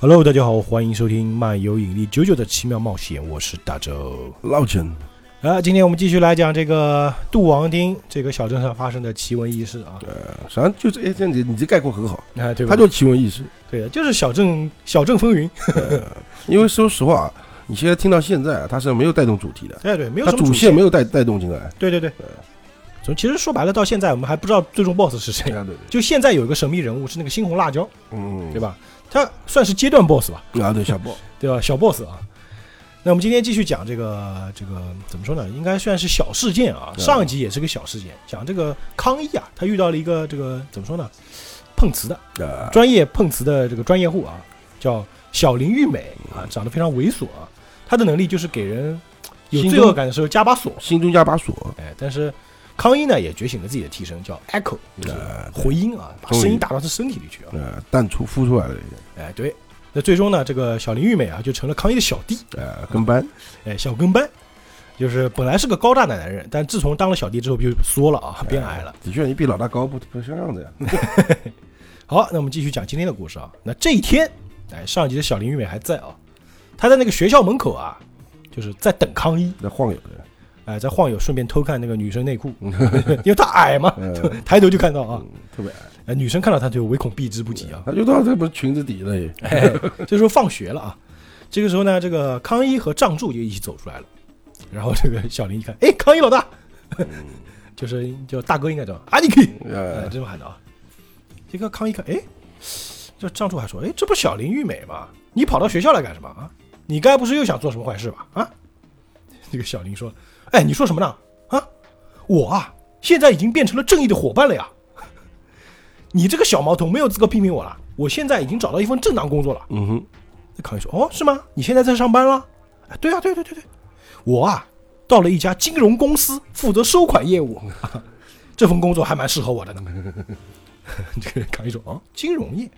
Hello，大家好，欢迎收听漫游引力九九的奇妙冒险，我是大周。老陈，啊，今天我们继续来讲这个杜王町这个小镇上发生的奇闻异事啊。实际上就是哎，这样子你这概括很好，啊，对吧？它就奇闻异事。对的，就是小镇小镇风云。因为说实话，你现在听到现在啊，它是没有带动主题的，哎，对，没有它主线线没有带带动进来。对对对。从其实说白了，到现在我们还不知道最终 BOSS 是谁。对对，就现在有一个神秘人物是那个猩红辣椒，嗯，对？吧？他算是阶段 BOSS 吧，啊，对，小 boss，，对吧？小 BOSS 啊。那我们今天继续讲这个这个怎么说呢？应该算是小事件啊。上一集也是个小事件，讲这个康一啊，他遇到了一个这个怎么说呢？碰瓷的啊，专业碰瓷的这个专业户啊，叫小林玉美啊，长得非常猥琐啊。他的能力就是给人有罪恶感的时候加把锁，心中加把锁，哎，但是康一呢也觉醒了自己的替身，叫 Echo，就是呃回音啊，把声音打到他身体里去啊。呃，淡出孵出来了，哎，对。那最终呢，这个小林玉美啊，就成了康一的小弟，呃，跟班，哎，小跟班，就是本来是个高大的男人，但自从当了小弟之后就缩了啊，变矮了。的确，你比老大高不不像样子呀。好，那我们继续讲今天的故事啊。那这一天，哎，上一集的小林玉美还在啊，她在那个学校门口啊，就是在等康一，在晃悠的，哎，在晃悠，顺便偷看那个女生内裤，因为她矮嘛，呃，抬头就看到啊，嗯特别矮，哎，女生看到她就唯恐避之不及啊。他就到这不是裙子底了也，哎，这时候放学了啊，这个时候呢，这个康一和藏柱就一起走出来了，然后这个小林一看，哎，康一老大，就是叫大哥应该叫阿尼克，这么喊的啊。这个康一看，哎，这藏柱还说，哎，这不小林玉美吗？你跑到学校来干什么啊？你该不是又想做什么坏事吧？啊？这个小林说，哎，你说什么呢？啊，我啊，现在已经变成了正义的伙伴了呀。你这个小毛头没有资格批评我了。我现在已经找到一份正当工作了。嗯哼，那康一说：“哦，是吗？你现在在上班了？”哎，对啊，对对对对，我啊，到了一家金融公司，负责收款业务，这份工作还蛮适合我的呢。这个康一说：“哦，金融业，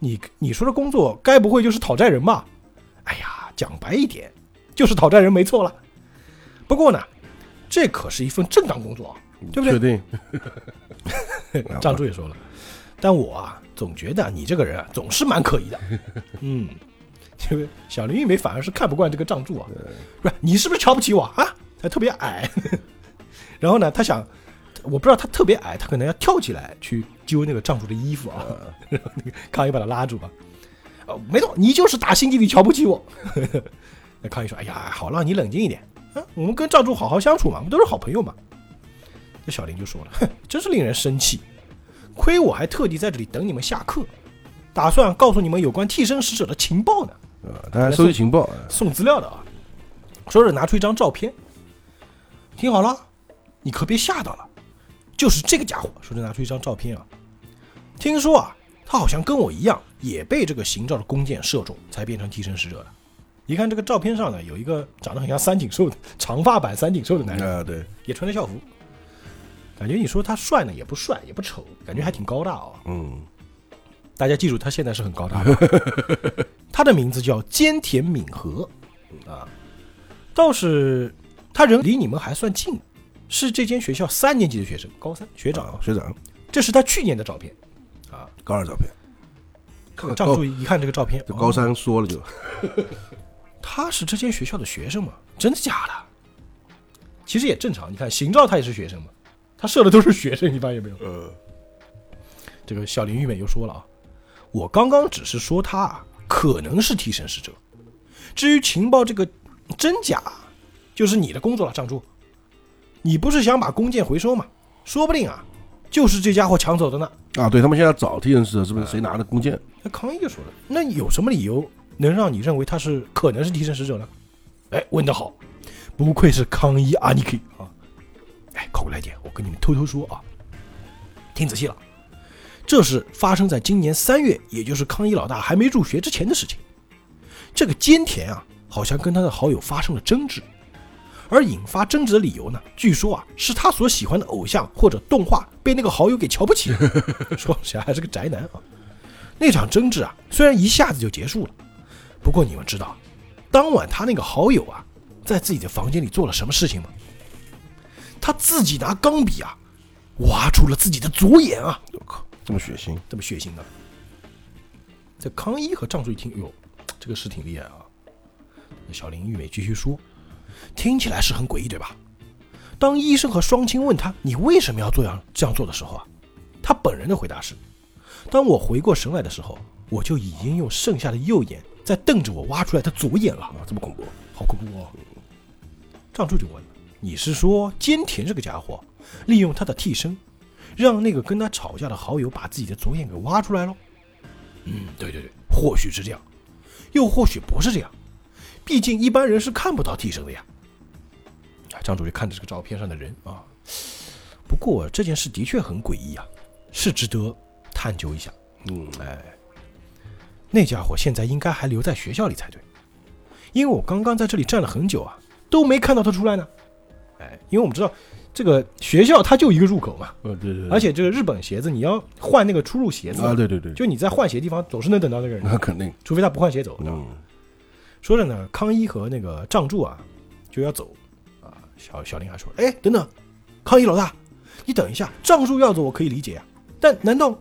你你说的工作该不会就是讨债人吧？”哎呀，讲白一点，就是讨债人没错了。不过呢，这可是一份正当工作啊，对不对确？定？张柱也说了，但我啊，总觉得你这个人啊，总是蛮可疑的。嗯，因为小林玉梅反而是看不惯这个藏柱啊，不是你是不是瞧不起我啊？他特别矮，然后呢，他想，我不知道他特别矮，他可能要跳起来去揪那个藏柱的衣服啊，然后那个康一把他拉住吧。哦，没错，你就是打心底里瞧不起我。那康一说：“哎呀，好了，你冷静一点啊，我们跟赵柱好好相处嘛，我们都是好朋友嘛。”这小林就说了：“哼，真是令人生气。亏我还特地在这里等你们下课，打算告诉你们有关替身使者的情报呢，呃，他还收集情报，呃送资料的啊。”说着拿出一张照片，听好了，你可别吓到了，就是这个家伙。说着拿出一张照片啊，听说啊，他好像跟我一样，也被这个行照的弓箭射中，才变成替身使者的。一看这个照片上呢，有一个长得很像三井寿的长发版三井寿的男人，啊，对，也穿着校服，感觉你说他帅呢，也不帅，也不丑，感觉还挺高大哦。嗯，大家记住，他现在是很高大的。他的名字叫菅田敏和，啊，倒是他人离你们还算近，是这间学校三年级的学生，高三学长。啊，学长，这是他去年的照片，啊，高二照片，这样注意一看这个照片，高三说了就，他是这间学校的学生吗？真的假的？其实也正常，你看邢兆他也是学生嘛，他射的都是学生，你发现没有？呃，这个小林玉美又说了啊，我刚刚只是说他啊可能是替身使者，至于情报这个真假，就是你的工作了，藏柱。你不是想把弓箭回收吗？说不定啊，就是这家伙抢走的呢。啊，对他们现在找替身使者是不是谁拿的弓箭？那康一就说了，那有什么理由能让你认为他是可能是替身使者呢？哎，问得好，不愧是康一阿尼克啊！哎，靠过来点，我跟你们偷偷说啊，听仔细了，这是发生在今年三月，也就是康一老大还没入学之前的事情。这个菅田啊，好像跟他的好友发生了争执，而引发争执的理由呢，据说啊，是他所喜欢的偶像或者动画被那个好友给瞧不起了，说起来还是个宅男啊。那场争执啊，虽然一下子就结束了，不过你们知道，当晚他那个好友啊，在自己的房间里做了什么事情吗？他自己拿钢笔啊，挖出了自己的左眼啊！我靠，这么血腥，这么血腥的。这康一和张柱一听，哟，这个是挺厉害啊。那小林玉美继续说，听起来是很诡异，对吧？当医生和双亲问他你为什么要这样这样做的时候啊，他本人的回答是：当我回过神来的时候，我就已经用剩下的右眼在瞪着我挖出来的左眼了。啊，这么恐怖？好恐怖哦！张柱就问了：“你是说菅田这个家伙利用他的替身，让那个跟他吵架的好友把自己的左眼给挖出来了？”嗯，对对对，或许是这样，又或许不是这样。毕竟一般人是看不到替身的呀。啊，张主就看着这个照片上的人啊，不过这件事的确很诡异啊，是值得探究一下。嗯，哎，那家伙现在应该还留在学校里才对，因为我刚刚在这里站了很久啊，都没看到他出来呢。哎，因为我们知道这个学校它就一个入口嘛，呃，对对，而且这个日本鞋子你要换那个出入鞋子啊，对对对，就你在换鞋地方总是能等到那个人，那肯定，除非他不换鞋走。嗯，说着呢，康一和那个仗助啊就要走。啊，小小林还说：“哎，等等，康一老大，你等一下，仗助要走我可以理解啊，但难道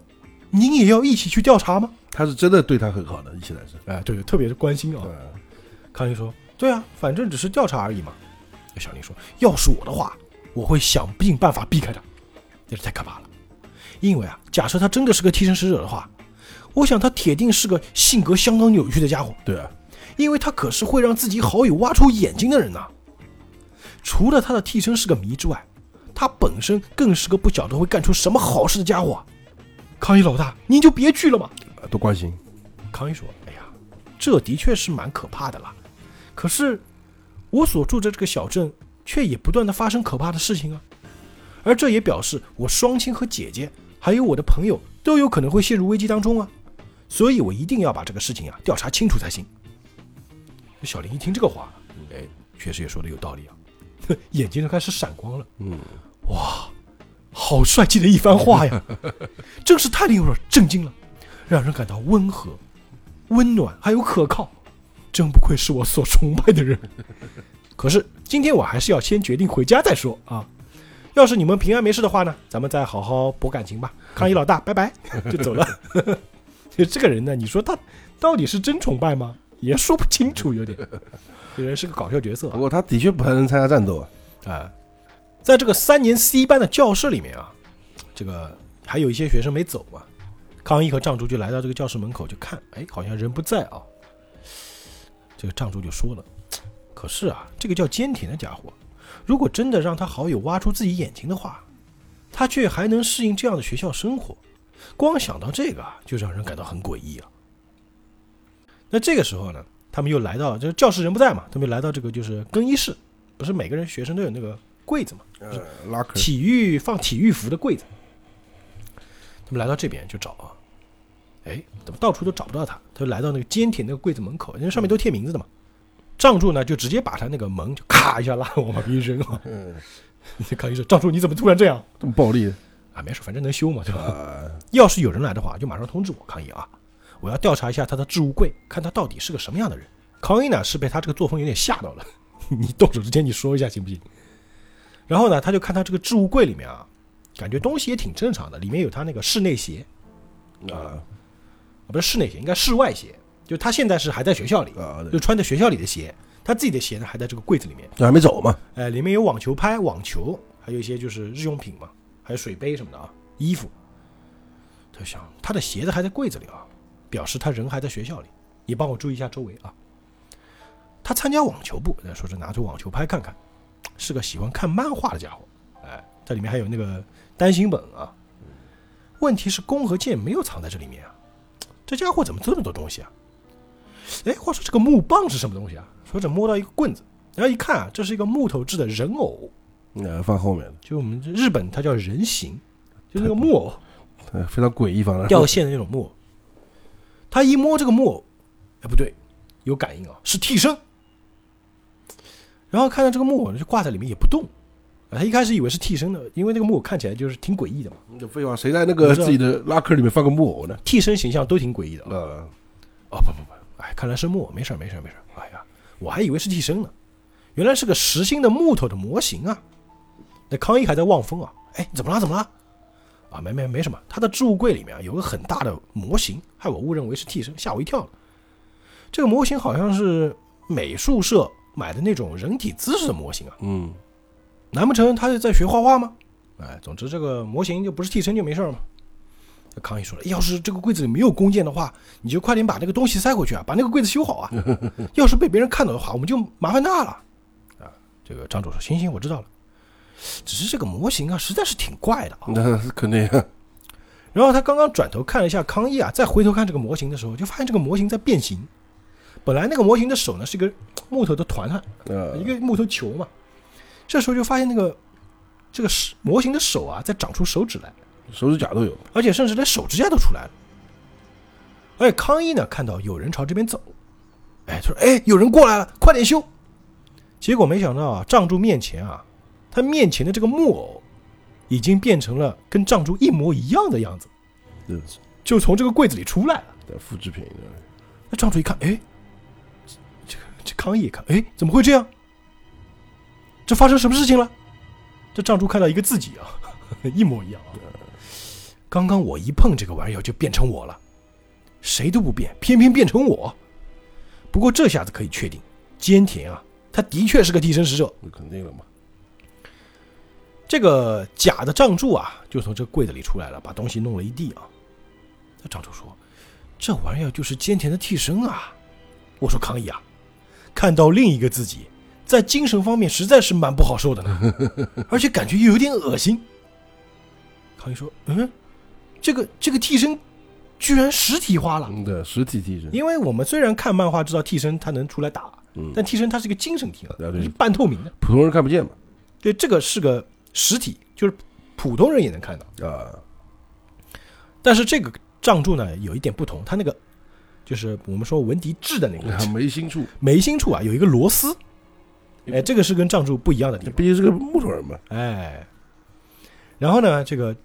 您也要一起去调查吗他是真的对他很好的，现在是，？”哎，对，特别是关心啊。对，康一说：“对啊，反正只是调查而已嘛。”小林说：“要是我的话，我会想尽办法避开他，这是太可怕了。因为啊，假设他真的是个替身使者的话，我想他铁定是个性格相当扭曲的家伙。”对啊，因为他可是会让自己好友挖出眼睛的人呐、除了他的替身是个谜之外，他本身更是个不晓得会干出什么好事的家伙啊。康一老大，您就别去了嘛。多关心，康一说：“哎呀，这的确是蛮可怕的啦。可是我所住的这个小镇，却也不断的发生可怕的事情啊。而这也表示我双亲和姐姐，还有我的朋友，都有可能会陷入危机当中啊。所以我一定要把这个事情啊调查清楚才行。”小林一听这个话，哎，确实也说的有道理啊，眼睛都开始闪光了。嗯，哇，好帅气的一番话呀，真是太令我震惊了，让人感到温和、温暖还有可靠，真不愧是我所崇拜的人。可是今天我还是要先决定回家再说啊。要是你们平安没事的话呢，咱们再好好博感情吧。康一老大，拜拜，就走了。就 这个人呢，你说他到底是真崇拜吗？也说不清楚，有点。这人是个搞笑角色啊不。过他的确不太能参加战斗啊，啊，在这个三年 C 班的教室里面啊，这个还有一些学生没走嘛。康一和藏竹就来到这个教室门口，就看，哎，好像人不在啊。这个藏竹就说了，可是啊，这个叫坚田的家伙，如果真的让他好友挖出自己眼睛的话，他却还能适应这样的学校生活，光想到这个啊，就让人感到很诡异啊。那这个时候呢，他们又来到就是教室人不在嘛，他们又来到这个就是更衣室，不是每个人学生都有那个柜子嘛，呃，拉克，体育放体育服的柜子。他们来到这边就找啊，哎，怎么到处都找不到他？他就来到那个坚挺那个柜子门口，因为上面都贴名字的嘛。仗助呢就直接把他那个门就咔一下拉往旁边一扔啊。嗯，康医生，仗助你怎么突然这样这么暴力啊？没事，反正能修嘛，对吧？啊，要是有人来的话，就马上通知我康一啊，我要调查一下他的置物柜，看他到底是个什么样的人。康一呢是被他这个作风有点吓到了，你动手之前你说一下行不行？然后呢，他就看他这个置物柜里面啊，感觉东西也挺正常的，里面有他那个室内鞋啊啊，不是室内鞋，应该室外鞋，就他现在是还在学校里，啊，就穿着学校里的鞋，他自己的鞋呢还在这个柜子里面，这还没走嘛，哎，里面有网球拍、网球，还有一些就是日用品嘛，还有水杯什么的啊，衣服。他想，他的鞋子还在柜子里啊，表示他人还在学校里。你帮我注意一下周围啊。他参加网球部，说是拿出网球拍看看，是个喜欢看漫画的家伙。哎，这里面还有那个单行本啊。问题是弓和箭没有藏在这里面啊，这家伙怎么这么多东西啊？哎，话说这个木棒是什么东西啊？说着摸到一个棍子，然后一看啊，这是一个木头制的人偶，呃，放后面的，就我们这日本它叫人形，就是那个木偶呃，非常诡异，反 正掉线的那种木偶。他一摸这个木偶，哎，不对，有感应啊，是替身。然后看到这个木偶呢，就挂在里面也不动。啊他一开始以为是替身的，因为那个木偶看起来就是挺诡异的嘛，这废话，谁在那个自己的拉克里面放个木偶呢？替身形象都挺诡异的啊。呃，哦不不不，哎，看来是木偶，没事没事没事儿。哎呀，我还以为是替身呢，原来是个实心的木头的模型啊。那康一还在望风啊，哎，怎么了怎么了？啊，没没没什么，他的置物柜里面啊有个很大的模型，害我误认为是替身，吓我一跳。这个模型好像是美术社买的那种人体姿势的模型啊，嗯，难不成他是在学画画吗？哎，总之这个模型就不是替身就没事儿嘛。这康熙说了，要是这个柜子里没有弓箭的话，你就快点把那个东西塞回去啊，把那个柜子修好啊。要是被别人看到的话，我们就麻烦大了。啊，这个张主说，行行，我知道了。只是这个模型啊，实在是挺怪的啊。那是肯定啊，然后他刚刚转头看了一下康一啊，再回头看这个模型的时候，就发现这个模型在变形。本来那个模型的手呢是一个木头的团团，呃一，个木头球嘛。这时候就发现那个这个手模型的手啊，在长出手指来，手指甲都有，而且甚至连手指甲都出来了。而且康一呢，看到有人朝这边走，哎，他说：“哎，有人过来了，快点修。”结果没想到啊，藏柱面前啊，他面前的这个木偶已经变成了跟藏柱一模一样的样子，这就从这个柜子里出来了。的复制品，那张主一看，哎，这个这康一一看，哎，怎么会这样？这发生什么事情了？这藏珠看到一个自己啊，一模一样啊。刚刚我一碰这个玩意儿就变成我了，谁都不变，偏偏变成我。不过这下子可以确定，菅田啊，他的确是个替身使者。那肯定了嘛，这个假的藏柱啊，就从这柜子里出来了，把东西弄了一地啊。那藏柱说：“这玩意儿就是菅田的替身啊。”我说：“康一啊，看到另一个自己，在精神方面实在是蛮不好受的呢，而且感觉又有点恶心。”康一说：“嗯，这个这个替身居然实体化了。嗯对，实体替身，因为我们虽然看漫画知道替身他能出来打，嗯，但替身它是一个精神体是半透明的。普通人看不见嘛，对，这个是个实体，就是普通人也能看到。啊，但是这个杖柱呢有一点不同，它那个就是我们说文迪制的那个眉 心处，眉心处啊有一个螺丝，哎，这个是跟藏柱不一样的地方。毕竟是个木头人嘛，哎，然后呢，这个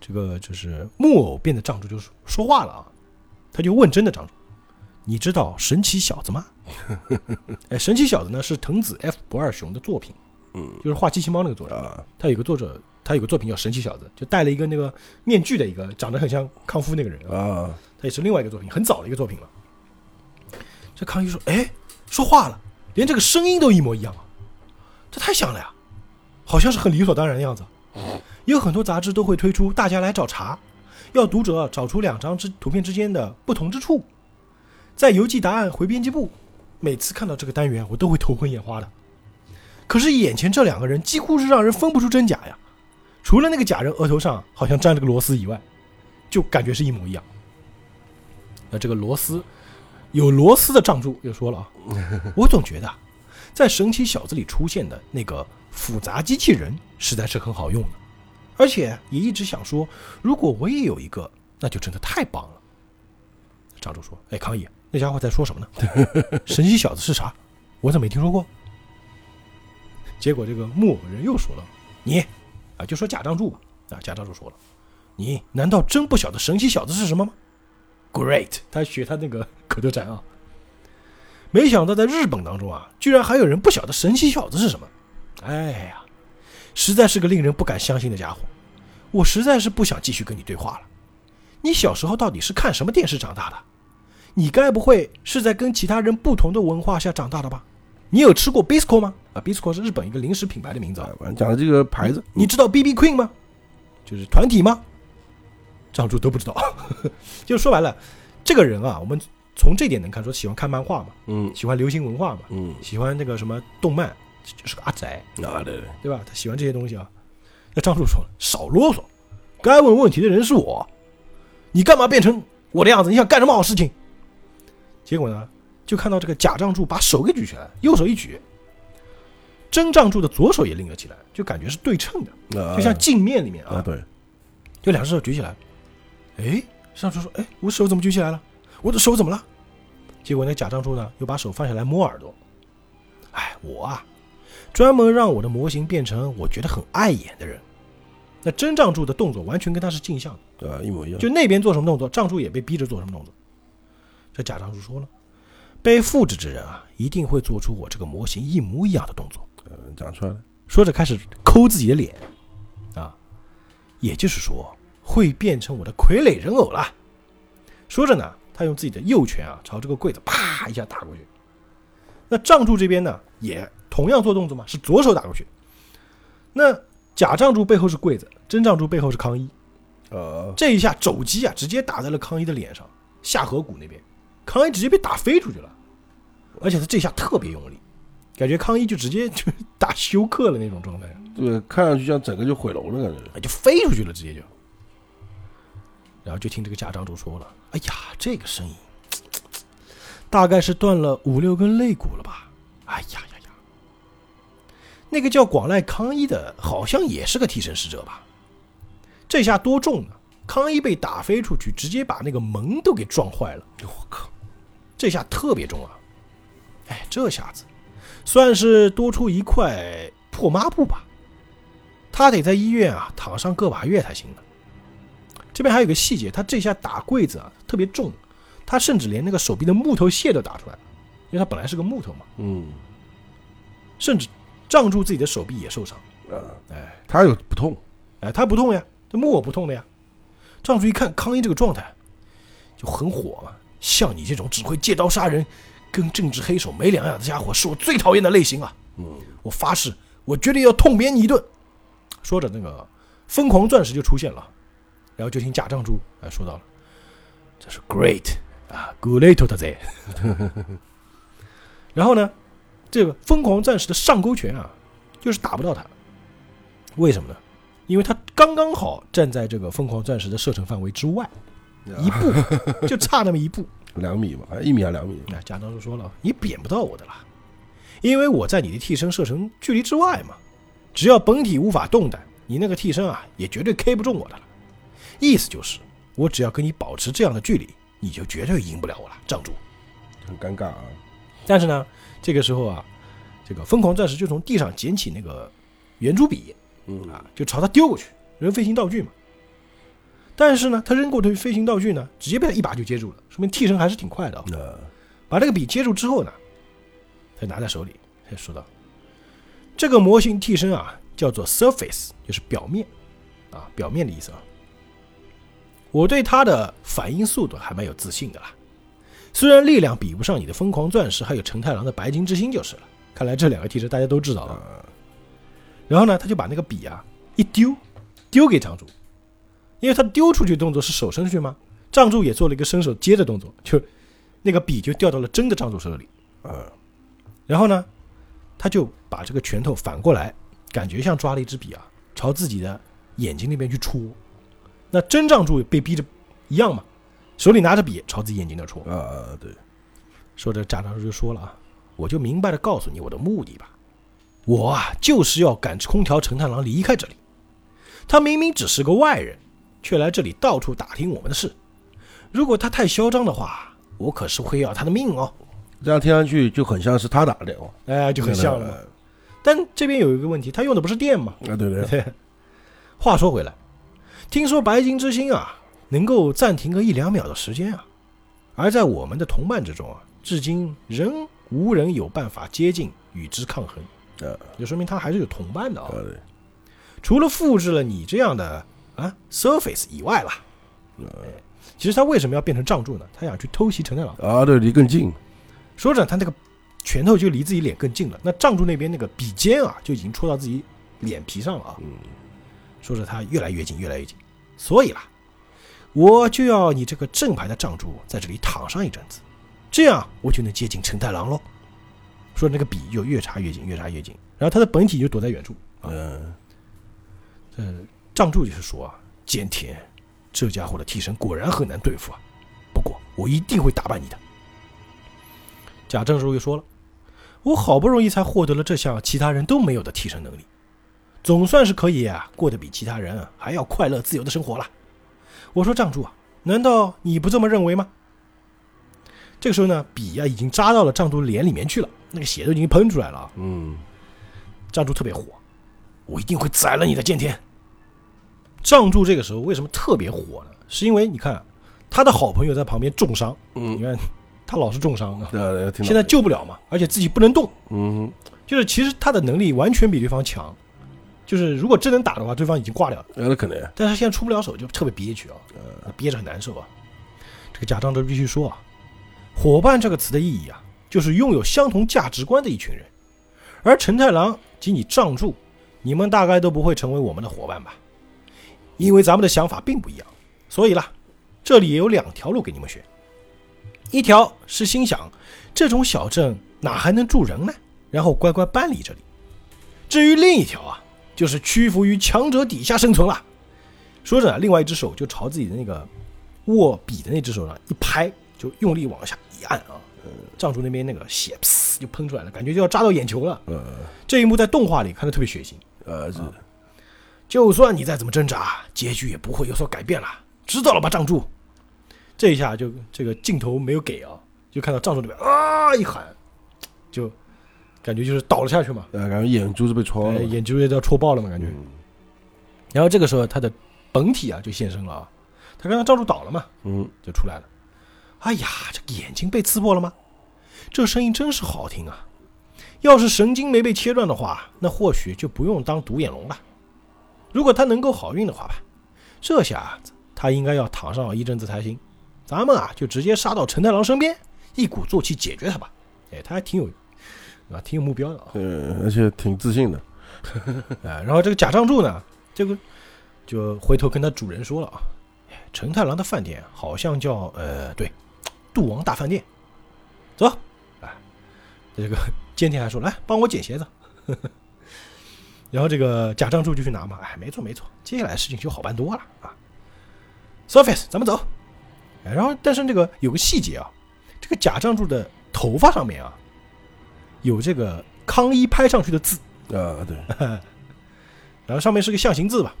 这个就是木偶变的藏柱就说说话了啊，他就问真的藏柱：“你知道神奇小子吗？” 哎，神奇小子呢是藤子 F 不二雄的作品，嗯就是画机器猫那个作者。啊，他有个作者，他有个作品叫《神奇小子》，就戴了一个那个面具的一个，长得很像康夫那个人啊。啊，他也是另外一个作品，很早的一个作品了。这康熙说：“哎，说话了，连这个声音都一模一样啊，这太像了呀，好像是很理所当然的样子。有很多杂志都会推出，大家来找茬，要读者找出两张之图片之间的不同之处。在邮寄答案回编辑部，每次看到这个单元，我都会头昏眼花的。可是眼前这两个人几乎是让人分不出真假呀，除了那个假人额头上好像粘了个螺丝以外，就感觉是一模一样。那这个螺丝有螺丝的藏住又说了啊，我总觉得在神奇小子里出现的那个复杂机器人实在是很好用的，而且也一直想说，如果我也有一个，那就真的太棒了。藏柱说：“哎，康一，那家伙在说什么呢？神奇小子是啥？我怎么没听说过？”结果这个木偶人又说了：“你啊，就说假藏柱吧。啊，假藏柱说了，你难道真不晓得神奇小子是什么吗？Great，他学他那个 口头禅啊。没想到在日本当中啊，居然还有人不晓得神奇小子是什么。哎呀，实在是个令人不敢相信的家伙。我实在是不想继续跟你对话了。你小时候到底是看什么电视长大的？你该不会是在跟其他人不同的文化下长大的吧？你有吃过 Bisco 吗？啊，Bisco 是日本一个零食品牌的名字啊。反正讲的这个牌子，你知道 B B Queen 吗？就是团体吗？藏柱都不知道。就说白了，这个人啊，我们从这点能看出喜欢看漫画嘛，嗯喜欢流行文化嘛，嗯，喜欢那个什么动漫，就是个阿宅，啊对对，对吧？他喜欢这些东西啊。那张柱说了：“少啰嗦，该问问题的人是我，你干嘛变成我的样子？你想干什么好事情？”结果呢，就看到这个假藏柱把手给举起来，右手一举，真藏柱的左手也拎了起来，就感觉是对称的，啊就像镜面里面啊，啊对，就两只手举起来。哎，上柱说：“哎，我手怎么举起来了？我的手怎么了？”结果那假藏柱呢，又把手放下来摸耳朵。哎，我啊，专门让我的模型变成我觉得很碍眼的人。那真藏柱的动作完全跟他是镜像的，啊一模一样，就那边做什么动作，藏柱也被逼着做什么动作。这假藏柱说了，被复制之人啊，一定会做出我这个模型一模一样的动作。嗯讲出来了，说着开始抠自己的脸，啊，也就是说，会变成我的傀儡人偶了。说着呢，他用自己的右拳啊，朝这个柜子啪一下打过去。那帐柱这边呢，也同样做动作嘛，是左手打过去。那假帐柱背后是柜子，真帐柱背后是康一。呃，这一下肘击啊，直接打在了康一的脸上，下颌骨那边，康一直接被打飞出去了。而且他这下特别用力，感觉康一就直接就打休克了那种状态，对，看上去像整个就毁容了，感觉。就飞出去了，直接就。然后就听这个家长主说了：“哎呀，这个声音，大概是断了五六根肋骨了吧？哎呀呀呀！那个叫广濑康一的，好像也是个替身使者吧？这下多重呢？康一被打飞出去，直接把那个门都给撞坏了。我靠，这下特别重啊！哎，这下子算是多出一块破抹布吧？他得在医院啊躺上个把月才行呢。这边还有个细节，他这下打柜子啊特别重，他甚至连那个手臂的木头屑都打出来了，因为他本来是个木头嘛，嗯，甚至胀住自己的手臂也受伤。啊，哎他有不痛，哎，他不痛呀，这木偶不痛的呀。胀住一看康一这个状态，就很火嘛。像你这种只会借刀杀人、跟政治黑手没两样的家伙，是我最讨厌的类型啊！嗯，我发誓，我绝对要痛扁你一顿。说着，那个疯狂钻石就出现了，然后就听假帐珠哎说到了，这是 great 啊，good little 的贼。然后呢，这个疯狂战士的上勾拳啊，就是打不到他，为什么呢？因为他刚刚好站在这个疯狂战士的射程范围之外，一步 就差那么一步。两米吧，一米还两米，那贾当叔说了，你扁不到我的啦，因为我在你的替身射程距离之外嘛。只要本体无法动弹，你那个替身啊，也绝对 K 不中我的了。意思就是，我只要跟你保持这样的距离，你就绝对赢不了我了，站住。很尴尬啊。但是呢，这个时候啊，这个疯狂战士就从地上捡起那个圆珠笔嗯啊，就朝他丢过去，扔飞行道具嘛。但是呢，他扔过去飞行道具呢，直接被他一把就接住了，说明替身还是挺快的啊、那把这个笔接住之后呢，他拿在手里，他就说道：“这个模型替身啊，叫做 surface，就是表面，啊，表面的意思啊。我对他的反应速度还蛮有自信的啦，虽然力量比不上你的疯狂钻石，还有成太郎的白金之星就是了。看来这两个替身大家都知道了。然后呢，他就把那个笔啊一丢，丢给藏主，因为他丢出去动作是手伸出去嘛，藏主也做了一个伸手接的动作，就那个笔就掉到了真的藏主手里。啊，然后呢，他就把这个拳头反过来，感觉像抓了一支笔啊，朝自己的眼睛那边去戳。那真仗柱被逼着一样嘛，手里拿着笔朝自己眼睛那戳。啊，对，说着，贾长叔就说了啊，我就明白的告诉你我的目的吧，我啊就是要赶空调陈太郎离开这里。他明明只是个外人，却来这里到处打听我们的事。如果他太嚣张的话，我可是会要他的命哦。这样听上去就很像是他打的电话，哎，就很像了。但这边有一个问题，他用的不是电吗？啊，对对，对。话说回来，听说白金之星啊，能够暂停个一两秒的时间啊，而在我们的同伴之中啊，至今仍无人有办法接近与之抗衡，啊，就说明他还是有同伴的啊、除了复制了你这样的啊 Surface 以外啦，其实他为什么要变成杖柱呢？他想去偷袭陈太郎。啊，对，离更近，说着，他那个拳头就离自己脸更近了。那杖柱那边那个笔尖啊，就已经戳到自己脸皮上了啊。嗯，说着，他越来越近，越来越近。所以啦，我就要你这个正牌的杖柱在这里躺上一阵子，这样我就能接近陈太郎喽。说那个笔就越插越近，越插越近，然后他的本体就躲在远处。啊，嗯，这杖柱就是说啊，菅田这家伙的替身果然很难对付啊。不过我一定会打败你的。贾正叔又说了，我好不容易才获得了这项其他人都没有的替身能力，总算是可以啊过得比其他人还要快乐自由的生活了。我说杖柱啊，难道你不这么认为吗？这个时候呢，笔呀、已经扎到了藏柱脸里面去了，那个血都已经喷出来了啊。嗯，藏柱特别火，我一定会宰了你的剑天。藏柱这个时候为什么特别火呢？是因为你看他的好朋友在旁边重伤，嗯你嗯，看他老是重伤啊，现在救不了嘛，而且自己不能动，嗯，就是其实他的能力完全比对方强，就是如果真能打的话，对方已经挂掉了。呃，那可能，但是现在出不了手，就特别憋屈啊，呃，憋着很难受啊。这个贾樟都必须说啊，伙伴这个词的意义啊，就是拥有相同价值观的一群人。而陈太郎及你仗助，你们大概都不会成为我们的伙伴吧？因为咱们的想法并不一样。所以啦，这里也有两条路给你们选。一条是心想，这种小镇哪还能住人呢？然后乖乖搬离这里。至于另一条啊，就是屈服于强者底下生存了。说着，另外一只手就朝自己的那个握笔的那只手上一拍，就用力往下一按啊，帐主那边那个血噗就喷出来了，感觉就要扎到眼球了。呃这一幕在动画里看的特别血腥。呃是，就算你再怎么挣扎，结局也不会有所改变了，知道了吧，帐主？这一下就这个镜头没有给啊，就看到帐主那边啊一喊，就感觉就是倒了下去嘛，呃，感觉眼珠子被戳眼珠子要戳爆了嘛，感觉。嗯然后这个时候他的本体啊就现身了啊，他刚刚罩住倒了嘛，嗯，就出来了。哎呀，这个眼睛被刺破了吗？这声音真是好听啊！要是神经没被切断的话，那或许就不用当独眼龙了。如果他能够好运的话吧，这下子他应该要躺上一阵子才行。咱们啊，就直接杀到陈太郎身边，一鼓作气解决他吧。哎，他还挺有啊，挺有目标的啊。呃，而且挺自信的，哎，然后这个假仗助呢，这个就回头跟他主人说了啊，哎陈太郎的饭店好像叫呃，对，杜王大饭店，走，哎，这个 监听还说来帮我捡鞋子，然后这个假仗助就去拿嘛，哎，没错没错，接下来事情就好办多了啊，Surface，咱们走，哎，然后但是这个有个细节啊，这个假仗助的头发上面啊，有这个康一拍上去的字。啊对，然后上面是个象形字吧，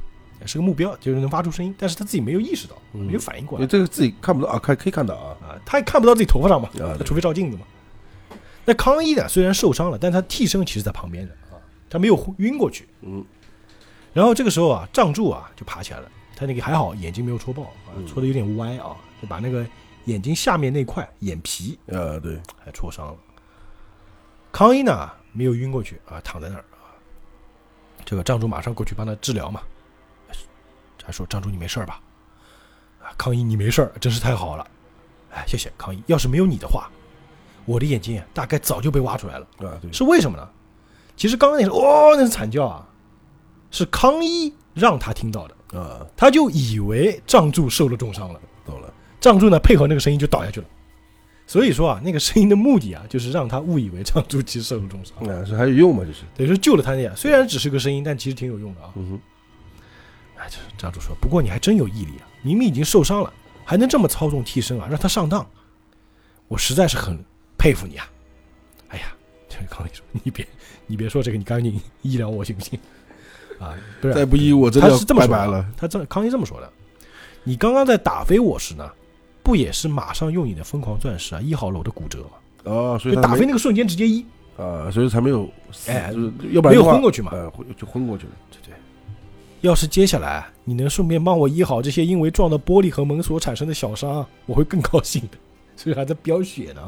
是个目标，就是能发出声音，但是他自己没有意识到，没有反应过来。这个自己看不到啊，看可以看到啊，啊，他也看不到自己头发上嘛，啊对。除非照镜子嘛。那康一呢，虽然受伤了，但他替身其实在旁边的啊，他没有晕过去。嗯，然后这个时候啊，仗助啊就爬起来了，他那个还好，眼睛没有戳爆啊，戳的有点歪啊，就把那个眼睛下面那块眼皮啊对，还戳伤了。康一呢没有晕过去啊，躺在那儿啊。这个仗主马上过去帮他治疗嘛。他说：“仗主你没事儿吧？”啊，康一你没事儿，真是太好了。哎，谢谢康一。要是没有你的话，我的眼睛啊大概早就被挖出来了。啊对，是为什么呢？其实刚刚那是哦，那是惨叫啊，是康一让他听到的，啊他就以为仗助受了重伤了。懂了，仗助呢配合那个声音就倒下去了。所以说啊，那个声音的目的啊，就是让他误以为仗助其实受了重伤，啊是还有用嘛，就是，等于说救了他那样。虽然只是个声音，但其实挺有用的啊。嗯哼，哎，这仗助说，不过你还真有毅力啊，明明已经受伤了，还能这么操纵替身啊，让他上当，我实在是很佩服你啊。哎呀，这个康一说，你别你别说这个，你赶紧医疗我行不行？啊，再不医我真的要他是这么拜拜了他这康一这么说的。你刚刚在打飞我时呢，不也是马上用你的疯狂钻石啊医好了我的骨折吗？哦，所以就打飞那个瞬间直接医，啊，所以才没有死，哎就是要不然没有昏过去嘛呃，昏就昏过去了，对对。要是接下来你能顺便帮我医好这些因为撞到玻璃和门所产生的小伤，我会更高兴的。所以还在飙血呢。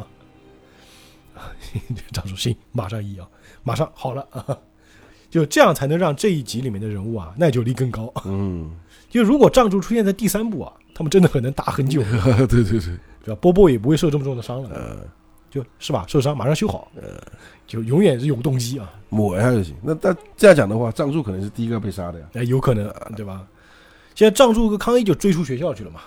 啊，张叔行，马上医啊，马上好了啊，就这样才能让这一集里面的人物啊耐久力更高。嗯，就如果仗助出现在第三部啊，他们真的很能打很久，对对对，对吧？波波也不会受这么重的伤了，呃，就是吧？受伤马上修好，就永远是永动机啊，抹一下就行。那但这样讲的话，藏柱可能是第一个被杀的呀，哎，有可能，对吧？现在藏柱和康一就追出学校去了嘛，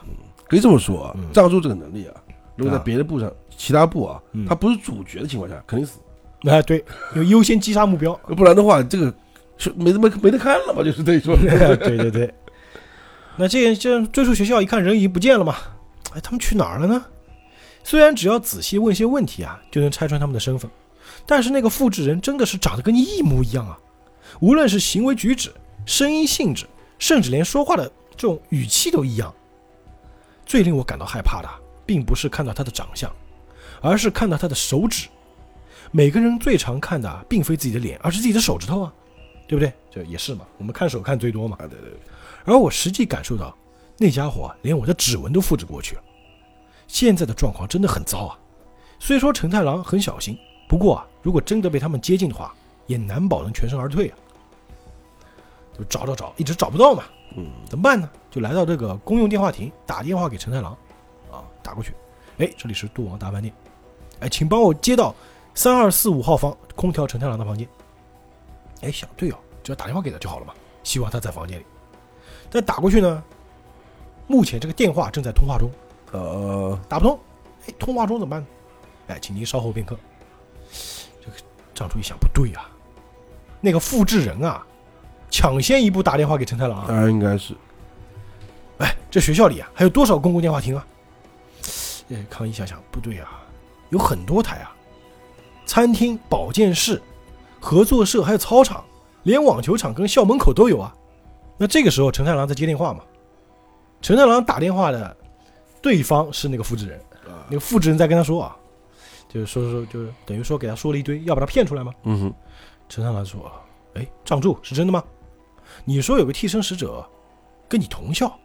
可以这么说啊嗯，藏柱这个能力啊，如果在啊。别的部上，其他部啊嗯，他不是主角的情况下，肯定死，哎，对，有优先击杀目标，不然的话，这个是没没没得看了吧？就是等于说，对 对对。那这这追出学校一看人已经不见了嘛，哎，他们去哪儿了呢？虽然只要仔细问些问题啊，就能拆穿他们的身份，但是那个复制人真的是长得跟你一模一样啊！无论是行为举止、声音性质，甚至连说话的这种语气都一样。最令我感到害怕的，并不是看到他的长相，而是看到他的手指。每个人最常看的，并非自己的脸，而是自己的手指头啊，对不对？这也是嘛，我们看手看最多嘛。啊，对对对，而我实际感受到，那家伙连我的指纹都复制过去了。现在的状况真的很糟啊！虽说陈太郎很小心，不过啊，如果真的被他们接近的话，也难保能全身而退啊。就找找找，一直找不到嘛，嗯，怎么办呢？就来到这个公用电话亭，打电话给陈太郎，啊，打过去，哎，这里是杜王大饭店，哎，请帮我接到三二四五号房空调陈太郎的房间。哎，想对哦，只要打电话给他就好了嘛，希望他在房间里。但打过去呢，目前这个电话正在通话中，呃，打不通。哎，通话中怎么办呢？哎，请您稍后片刻。这个张主一想，不对啊，那个复制人啊，抢先一步打电话给陈太郎啊。当然应该是，哎，这学校里啊，还有多少公共电话亭啊？哎，康一想想，不对啊，有很多台啊，餐厅、保健室、合作社，还有操场，连网球场跟校门口都有啊。那这个时候，陈太郎在接电话嘛？陈太郎打电话的对方是那个复制人，啊那个复制人在跟他说啊，就是说说，就是等于说给他说了一堆，要把他骗出来吗？嗯哼，陈太郎说：“哎，藏柱是真的吗？你说有个替身使者跟你同校，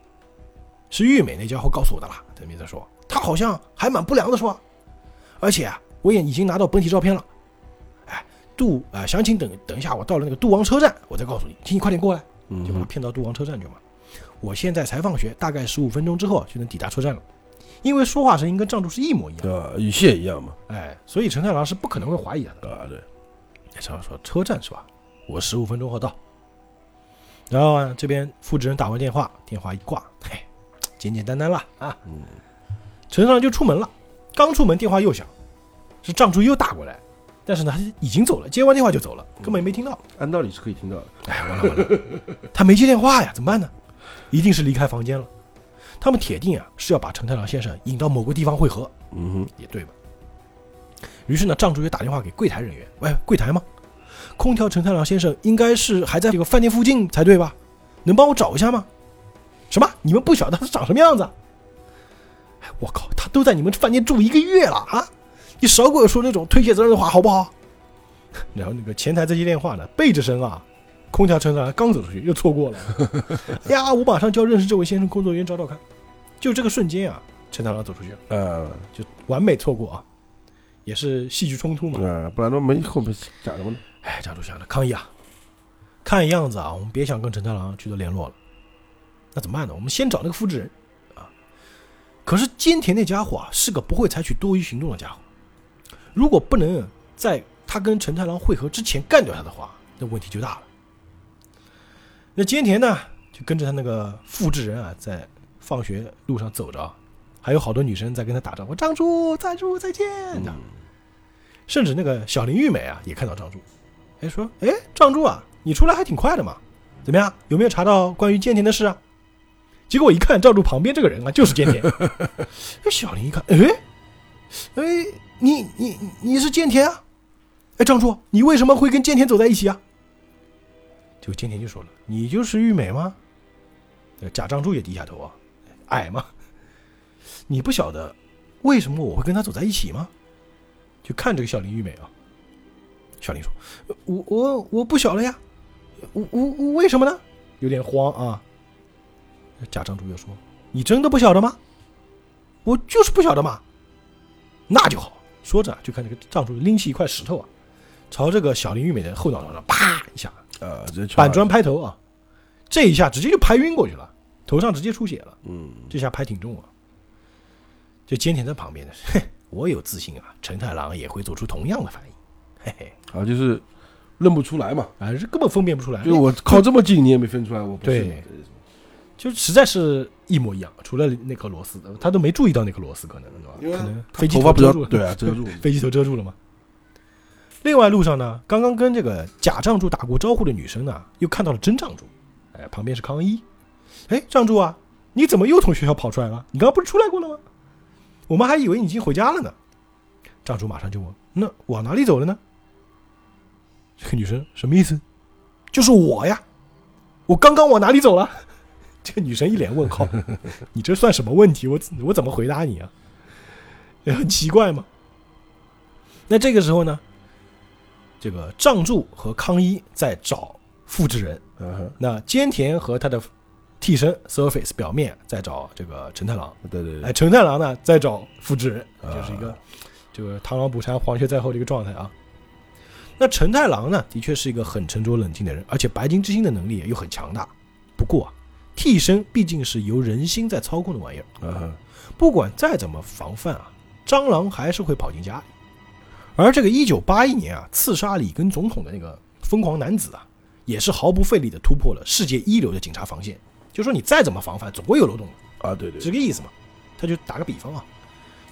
是玉美那家伙告诉我的啦。”这边在说，他好像还蛮不良的，是吧？而且啊，我也已经拿到本体照片了。哎，杜啊、详情等等一下，我到了那个杜王车站，我再告诉你，请你快点过来，嗯就把他，骗到杜王车站去嘛。我现在才放学，大概十五分钟之后就能抵达车站了，因为说话声音跟藏柱是一模一样？语气也一样嘛，哎，所以陈太郎是不可能会怀疑他的。啊，对，陈太郎说车站是吧？我十五分钟后到。然后啊，这边复制人打完电话，电话一挂，嘿，简简单单了啊。嗯，陈太郎就出门了，刚出门电话又响，是藏柱又打过来，但是呢，他已经走了，接完电话就走了，根本没听到。按道理是可以听到的，哎，完了完了，他没接电话呀，怎么办呢？一定是离开房间了。他们铁定啊是要把陈太郎先生引到某个地方汇合，嗯哼，也对吧？于是呢，藏柱就打电话给柜台人员，喂，柜台吗？空调陈太郎先生应该是还在这个饭店附近才对吧？能帮我找一下吗？什么？你们不晓得他长什么样子？哎，我靠，他都在你们饭店住一个月了啊！你少给我说那种推卸责任的话好不好？然后那个前台在接电话呢，背着身啊，空调陈太郎刚走出去又错过了。哎呀，我马上就要认识这位先生，工作人员找找看。就这个瞬间啊，陈太郎走出去了。呃，就完美错过啊，也是戏剧冲突嘛。啊，不然都没后面讲什么呢？哎，张主想着抗议啊，看样子啊，我们别想跟陈太郎取得联络了。那怎么办呢？我们先找那个复制人啊。可是菅田那家伙啊，是个不会采取多余行动的家伙。如果不能在他跟陈太郎会合之前干掉他的话，那问题就大了。那菅田呢，就跟着他那个复制人啊，在放学路上走着啊，还有好多女生在跟他打招呼：“张柱，张柱，再见。这样甚至那个小林玉美啊，也看到张柱，哎，说，哎，张柱啊，你出来还挺快的嘛，怎么样？有没有查到关于菅田的事啊？结果我一看，张柱旁边这个人啊，就是菅田。哎，小林一看，哎，哎，你你你是菅田啊？哎，张柱，你为什么会跟菅田走在一起啊？就菅田就说了，你就是玉美吗？呃贾张柱也低下头啊，矮嘛，你不晓得为什么我会跟他走在一起吗？就看这个小林玉美啊。小林说：“我我我不晓得呀，我我我为什么呢？有点慌啊。”贾张柱又说：“你真的不晓得吗？我就是不晓得嘛。那就好。”说着就看这个张柱拎起一块石头啊，朝这个小林玉美的后脑勺上啪一下，呃，这板砖，拍头啊，这一下直接就拍晕过去了，头上直接出血了。嗯，这下拍挺重啊。就坚田在旁边的，嘿，我有自信啊，陈太郎也会做出同样的反应，嘿嘿，啊，就是认不出来嘛，啊，这根本分辨不出来，就我靠这么近你也没分出来，我不是对就实在是一模一样，除了那颗螺丝，他都没注意到那颗螺丝，可能对吧？可能飞机头发遮住了，对啊，遮住，飞机头遮住了嘛。另外路上呢，刚刚跟这个假藏柱打过招呼的女生呢，又看到了真藏柱，哎，旁边是康一，哎，藏柱啊，你怎么又从学校跑出来了？你刚刚不是出来过了吗？我们还以为你已经回家了呢。藏柱马上就问：“那往哪里走了呢？”这个女生什么意思？就是我呀，我刚刚往哪里走了？这个女生一脸问号，你这算什么问题？我我怎么回答你啊？也很奇怪嘛。那这个时候呢，这个藏柱和康一在找复制人，嗯，那菅田和他的替身 Surface 表面在找这个陈太郎，对对对哎，，陈太郎呢在找复制人，啊就是一个这个螳螂捕蝉，黄雀在后的一个状态啊。那陈太郎呢，的确是一个很沉着冷静的人，而且白金之星的能力又很强大。不过啊，替身毕竟是由人心在操控的玩意儿，啊，不管再怎么防范啊，蟑螂还是会跑进家里。而这个一九八一年啊，刺杀里根总统的那个疯狂男子啊，也是毫不费力的突破了世界一流的警察防线。就说你再怎么防范，总归有漏洞的，啊，对对这个意思嘛。他就打个比方啊，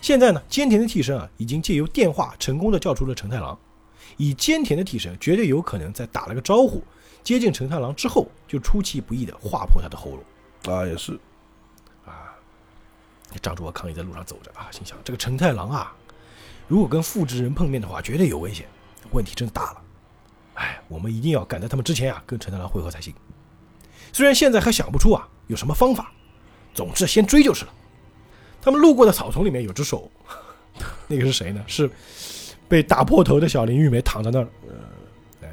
现在呢，菅田的替身啊，已经借由电话成功的叫出了陈太郎。以菅田的替身，绝对有可能在打了个招呼，接近陈太郎之后，就出其不意的划破他的喉咙。啊，也是，啊张柱和康一在路上走着啊，心想这个陈太郎啊，如果跟复制人碰面的话，绝对有危险，问题真大了。哎，我们一定要赶在他们之前啊，跟陈太郎会合才行。虽然现在还想不出啊有什么方法，总之先追就是了。他们路过的草丛里面有只手，那个是谁呢？是被打破头的小林玉梅躺在那儿。哎，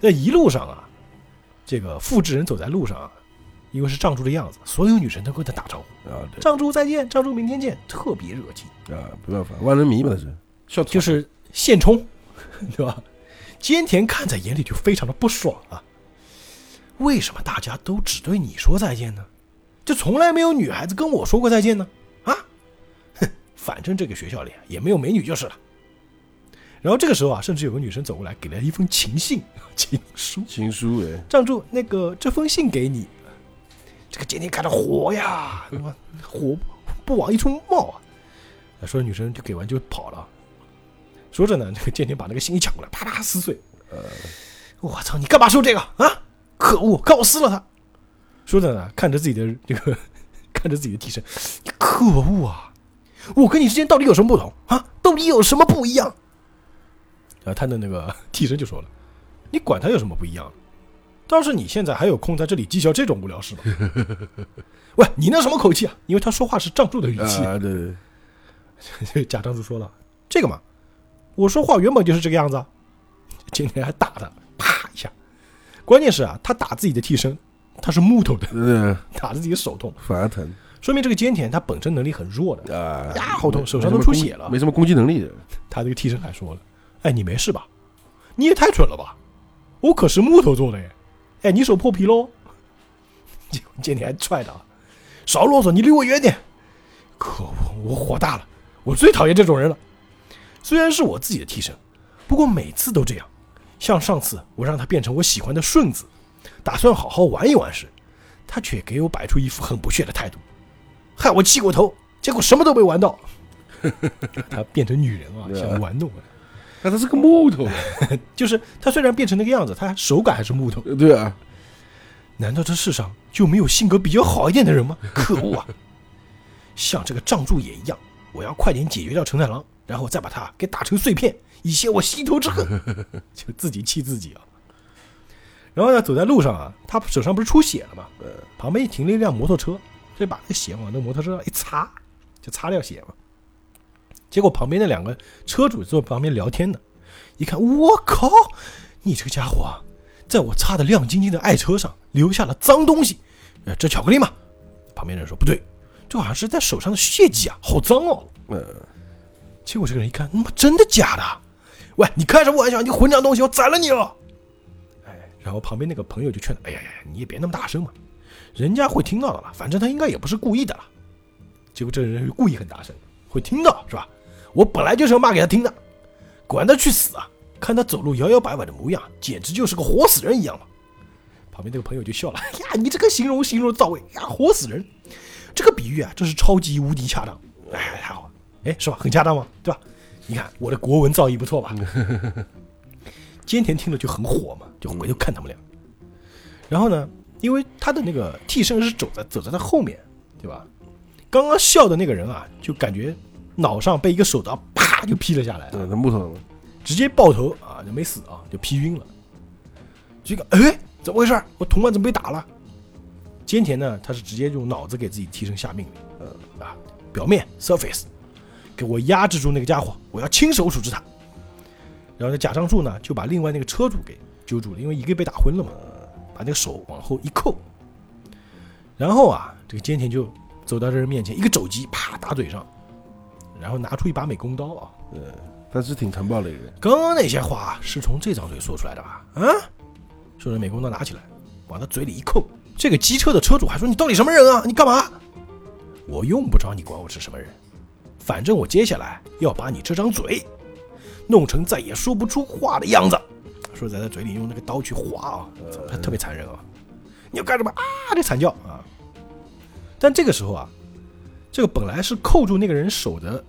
在一路上啊，这个复制人走在路上啊，因为是藏珠的样子，所有女神都跟他打招呼。啊，对，藏珠再见，藏珠明天见，特别热情，啊，不要烦，万人迷嘛，那是，笑就是现充，对吧？菅田看在眼里就非常的不爽啊！为什么大家都只对你说再见呢？就从来没有女孩子跟我说过再见呢？啊，哼，反正这个学校里啊也没有美女就是了。然后这个时候啊，甚至有个女生走过来，给了一封情信、情书。情书哎，站住，那个这封信给你。这个菅田看着火呀，他妈火不往一处冒啊！说着女生就给完就跑了。说着呢，这个间谍把那个信一抢过来，啪啪撕碎。呃我操，你干嘛收这个啊？可恶，看我撕了它！说着呢，看着自己的这个，看着自己的替身，你可恶啊！我跟你之间到底有什么不同啊？到底有什么不一样？然后他的那个 替身就说了：“你管他有什么不一样？倒是你现在还有空在这里计较这种无聊事吗？喂，你那什么口气啊？因为他说话是仗住的语气。啊，对对，贾张子说了：“这个嘛，我说话原本就是这个样子啊。”今天还打他，啪一下。关键是啊，他打自己的替身，他是木头的，对对，打的自己手痛，反而疼说明这个菅田他本身能力很弱的。啊，呀，好痛，手上都出血了没。什么攻击能力的，他这个替身还说了：“哎，你没事吧？你也太蠢了吧！我可是木头做的耶！哎，你手破皮喽！”结果菅田还踹他：“少啰嗦，你离我远点！”可恶，我火大了，我最讨厌这种人了。虽然是我自己的替身，不过每次都这样。像上次我让他变成我喜欢的顺子，打算好好玩一玩时，他却给我摆出一副很不屑的态度，害我气过头，结果什么都没玩到。他变成女人啊想玩弄我。那他是个木头，就是他虽然变成那个样子，他手感还是木头。对啊，难道这世上就没有性格比较好一点的人吗？可恶啊！像这个藏柱也一样，我要快点解决掉陈太郎，然后再把他给打成碎片，以泄我心头之恨。就自己气自己啊。然后呢，走在路上啊，他手上不是出血了吗？旁边停了一辆摩托车，就把那个血往那摩托车上一擦，就擦掉血嘛。结果旁边那两个车主坐旁边聊天呢，一看，我靠，你这个家伙啊，在我擦的亮晶晶的爱车上留下了脏东西，呃，这巧克力嘛？旁边人说不对，这好像是在手上的血迹啊，好脏哦。呃，结果这个人一看，他妈真的假的？喂，你开什么玩笑？你混账东西，我宰了你了！哎，然后旁边那个朋友就劝他，哎呀呀，你也别那么大声嘛，人家会听到的了，反正他应该也不是故意的了。结果这个人就故意很大声，会听到是吧？我本来就是要骂给他听的，管他去死啊！看他走路摇摇摆摆的模样，简直就是个活死人一样嘛。旁边那个朋友就笑了，哎呀，你这个形容形容到位呀，活死人，这个比喻啊，真是超级无敌恰当。哎，还好，哎，是吧？很恰当吗？对吧？你看我的国文造诣不错吧？坚田听了就很火嘛，就回头看他们俩。然后呢，因为他的那个替身是走在走在他后面，对吧？刚刚笑的那个人啊，就感觉脑上被一个手刀啪就劈了下来，对，那木头直接爆头啊，就没死啊，就劈晕了。这个哎，怎么回事？我同伴怎么被打了？菅田呢，他是直接用脑子给自己替身下命令，呃啊，表面 surface，给我压制住那个家伙，我要亲手处置他。然后呢，贾樟柱呢就把另外那个车主给揪住了，因为一个被打昏了嘛，把那个手往后一扣，然后啊，这个菅田就走到这人面前，一个肘击啪打嘴上，然后拿出一把美工刀啊，嗯，他是挺残暴的一个人。刚刚那些话是从这张嘴说出来的吧？啊！说着美工刀拿起来，往他嘴里一扣。这个机车的车主还说：“你到底什么人啊？你干嘛？”我用不着你管我是什么人，反正我接下来要把你这张嘴弄成再也说不出话的样子。说在他嘴里用那个刀去划啊，他特别残忍啊！你要干什么啊？这惨叫啊！但这个时候啊，这个本来是扣住那个人手的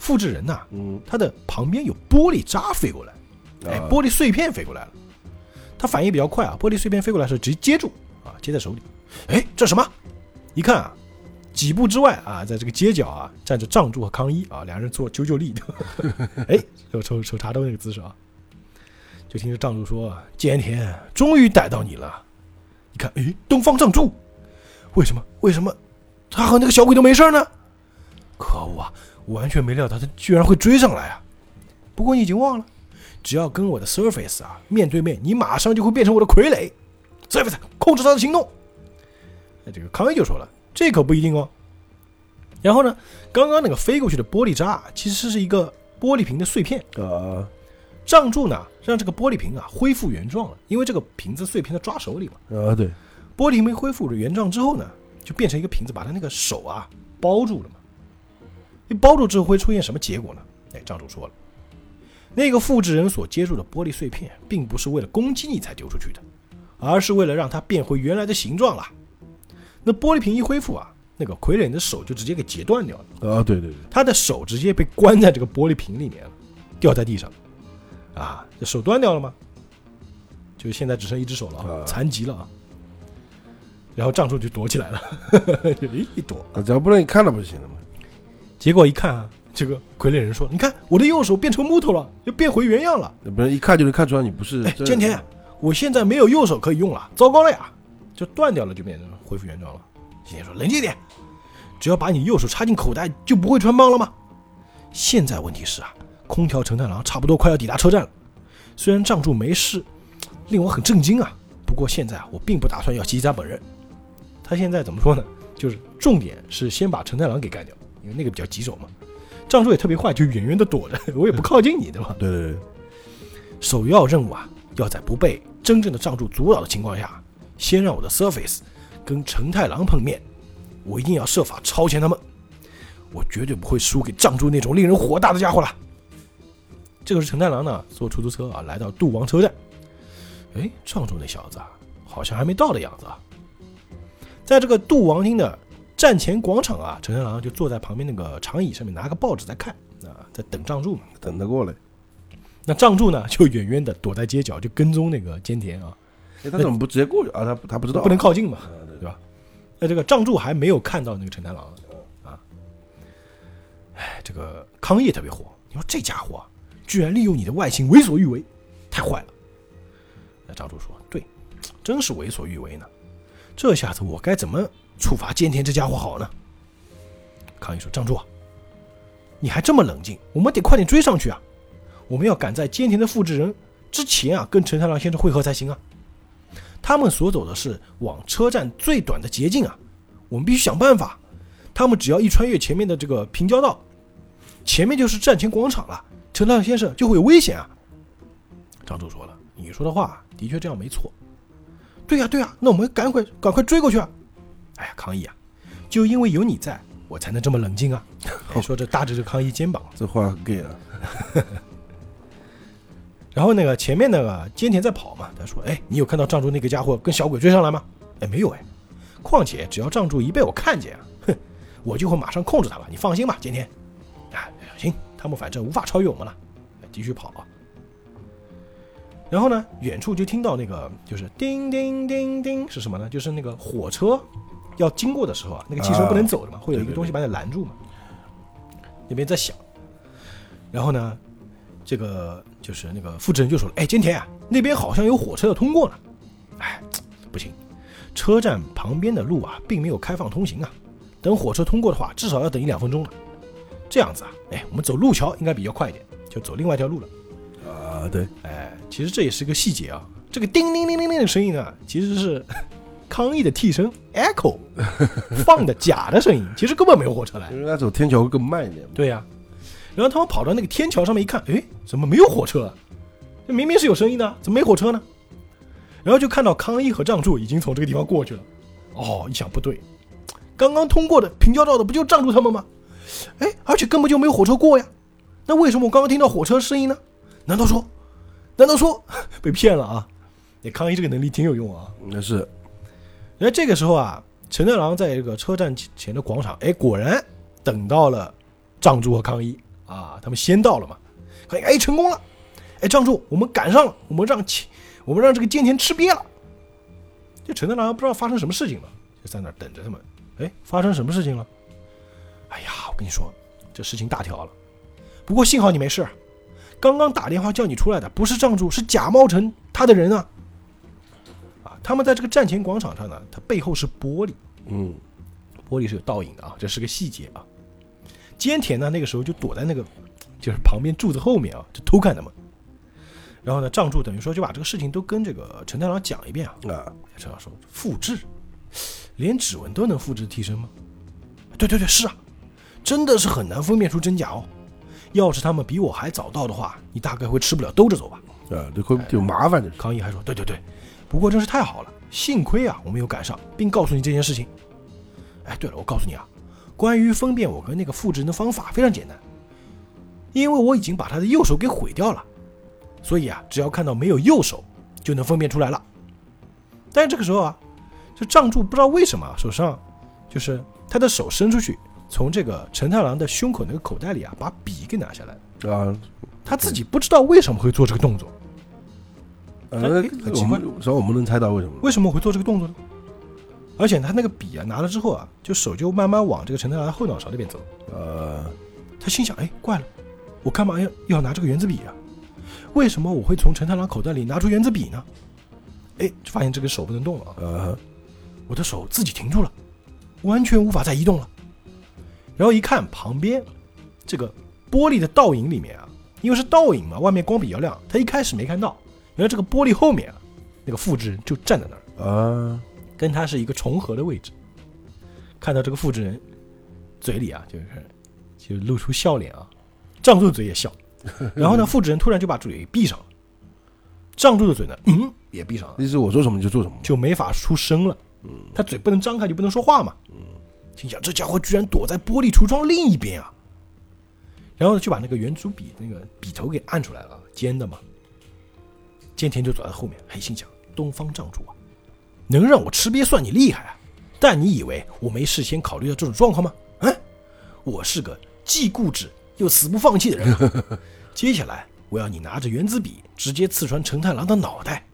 复制人呐、嗯，他的旁边有玻璃渣飞过来，哎，啊玻璃碎片飞过来了。他反应比较快啊，玻璃碎片飞过来的时候直接接住啊，接在手里。哎，这什么？一看啊，几步之外啊，在这个街角啊，站着藏柱和康一啊，两人做九九力，哎，手手手插兜那个姿势啊。就听着藏柱说：“菅田，终于逮到你了。你看，哎，东方藏柱，为什么？为什么他和那个小鬼都没事呢？可恶啊！完全没料到他居然会追上来啊！不过你已经忘了，只要跟我的 Surface 啊面对面，你马上就会变成我的傀儡。Surface 控制他的行动。那这个康威就说了，这可不一定哦。然后呢，刚刚那个飞过去的玻璃渣啊其实是一个玻璃瓶的碎片。呃，杖柱呢，让这个玻璃瓶啊恢复原状了，因为这个瓶子碎片在抓手里嘛。啊，对，玻璃瓶恢复了原状之后呢，就变成一个瓶子，把他那个手啊包住了嘛。一包住之后会出现什么结果呢？哎，藏主说了，那个复制人所接触的玻璃碎片，并不是为了攻击你才丢出去的，而是为了让它变回原来的形状了。那玻璃瓶一恢复啊，那个傀儡的手就直接给截断掉了，啊，对对对，他的手直接被关在这个玻璃瓶里面了，掉在地上，啊，这手断掉了吗？就现在只剩一只手了残疾了啊。然后藏柱就躲起来了，就一躲。啊，只要不让你看到不就行了吗？结果一看啊，这个傀儡人说：“你看我的右手变成木头了，又变回原样了。不是一看就能看出来你不是哎，真菅田，我现在没有右手可以用了，糟糕了呀！就断掉了，就变成恢复原状了。”菅田说：“冷静点，只要把你右手插进口袋，就不会穿帮了吗？现在问题是啊，空调承太郎差不多快要抵达车站了。虽然藏助没事，令我很震惊啊。不过现在啊，我并不打算要击杀本人。他现在怎么说呢？就是重点是先把承太郎给干掉，因为那个比较棘手嘛。藏柱也特别坏，就远远的躲着，我也不靠近你，对吧？对对对，首要任务啊，要在不被真正的藏柱阻扰的情况下，先让我的 Surface 跟承太郎碰面。我一定要设法超前他们，我绝对不会输给藏柱那种令人火大的家伙了。这个是承太郎呢，坐出租车啊，来到杜王车站。哎，藏柱那小子啊，好像还没到的样子啊。在这个杜王厅的站前广场啊，陈太郎就坐在旁边那个长椅上面，拿个报纸在看啊，在等藏柱嘛。等他过来。那藏柱呢，就远远的躲在街角，就跟踪那个菅田啊，哎，他怎么不直接过去啊？他他不知道，不能靠近嘛。啊，对对吧？那这个藏柱还没有看到那个陈太郎啊，哎，这个康业特别火，你说这家伙啊居然利用你的外形为所欲为，太坏了。那藏柱说：“对，真是为所欲为呢。这下子我该怎么处罚菅田这家伙好呢？”康一说：“藏柱，你还这么冷静，我们得快点追上去啊！我们要赶在菅田的复制人之前啊，跟陈太郎先生会合才行啊。他们所走的是往车站最短的捷径啊，我们必须想办法。他们只要一穿越前面的这个平交道，前面就是站前广场了，陈太郎先生就会有危险啊。”张柱说了：“你说的话的确这样没错。对呀、对呀、那我们赶快赶快追过去啊！哎呀，康一啊，就因为有你在，我才能这么冷静啊。哎说着搭着这康一肩膀，这话很 gay 啊。然后那个前面那个菅田在跑嘛，他说：“哎，你有看到藏柱那个家伙跟小鬼追上来吗？”哎，没有哎。况且只要藏柱一被我看见啊，哼，我就会马上控制他了。你放心吧，菅田。啊，行，他们反正无法超越我们了，哎继续跑啊。然后呢，远处就听到那个就是叮叮叮叮是什么呢？就是那个火车要经过的时候啊，那个汽车不能走的嘛，会有一个东西把你拦住嘛。那边在响，然后呢，这个就是那个复制人就说了：“哎，菅田啊，那边好像有火车要通过了。”哎，不行，车站旁边的路啊，并没有开放通行啊。等火车通过的话，至少要等一两分钟了。这样子啊，哎，我们走路桥应该比较快一点，就走另外一条路了。啊，对，哎，其实这也是个细节啊。这个叮铃铃铃铃的声音啊，其实是康毅的替身 Echo 放的假的声音，其实根本没有火车来。因为他走天桥会更慢一点。对呀、然后他们跑到那个天桥上面一看，哎，怎么没有火车啊？这明明是有声音的，怎么没火车呢？然后就看到康一和仗助已经从这个地方过去了。哦，一想不对，刚刚通过的平交道的不就仗助他们吗？哎，而且根本就没有火车过呀。那为什么我刚刚听到火车声音呢？难道说，难道说 被骗了啊？那康一这个能力挺有用啊。那是，那这个时候啊，陈太郎在这个车站前的广场，哎，果然等到了藏助和康一啊，他们先到了嘛。康一哎，成功了！哎，藏助，我们赶上了，我们让，我们让这个菅田吃瘪了。这陈太郎不知道发生什么事情了，就在那等着他们。哎，发生什么事情了？哎呀，我跟你说，这事情大条了。不过幸好你没事，刚刚打电话叫你出来的不是藏助，是假冒成他的人啊。啊，他们在这个站前广场上呢，它背后是玻璃，嗯，玻璃是有倒影的啊，这是个细节啊。菅田呢，那个时候就躲在那个就是旁边柱子后面啊，就偷看他们。然后呢，仗助等于说就把这个事情都跟这个陈太郎讲一遍啊。啊，陈太郎说复制，连指纹都能复制替身吗？对对对，是啊，真的是很难分辨出真假哦。要是他们比我还早到的话，你大概会吃不了兜着走吧？啊，这会有麻烦的。康一还说，对对对，不过真是太好了，幸亏啊我没有赶上，并告诉你这件事情。哎，对了，我告诉你啊，关于分辨我跟那个复制人的方法非常简单，因为我已经把他的右手给毁掉了，所以啊，只要看到没有右手，就能分辨出来了。但是这个时候啊，这仗助不知道为什么手上就是他的手伸出去，从这个陈太郎的胸口那个口袋里啊，把笔给拿下来了。啊，他自己不知道为什么会做这个动作。呃，哎很奇怪我们只要我们能猜到为什么？为什么我会做这个动作呢？而且他那个笔啊拿了之后啊，就手就慢慢往这个陈太郎的后脑勺那边走。呃，他心想：哎，怪了，我干嘛要要拿这个原子笔啊？为什么我会从陈太郎口袋里拿出原子笔呢？哎，就发现这个手不能动了啊！呃，我的手自己停住了，完全无法再移动了。然后一看旁边这个玻璃的倒影里面啊，因为是倒影嘛，外面光比较亮，他一开始没看到，原来这个玻璃后面啊，那个复制人就站在那儿。啊，跟他是一个重合的位置。看到这个复制人嘴里啊，就是就露出笑脸啊，仗助嘴也笑。然后呢，复制人突然就把嘴闭上了，仗助的嘴呢，嗯，也闭上了，意思我做什么就做什么。就没法出声了。嗯，他嘴不能张开，就不能说话嘛。嗯，心想这家伙居然躲在玻璃橱窗另一边啊。然后呢，就把那个圆珠笔那个笔头给按出来了，尖的嘛。菅田就走在后面，还心想东方仗助啊，能让我吃瘪算你厉害啊！但你以为我没事先考虑到这种状况吗？啊，我是个既固执又死不放弃的人啊。接下来我要你拿着原子笔直接刺穿成太郎的脑袋，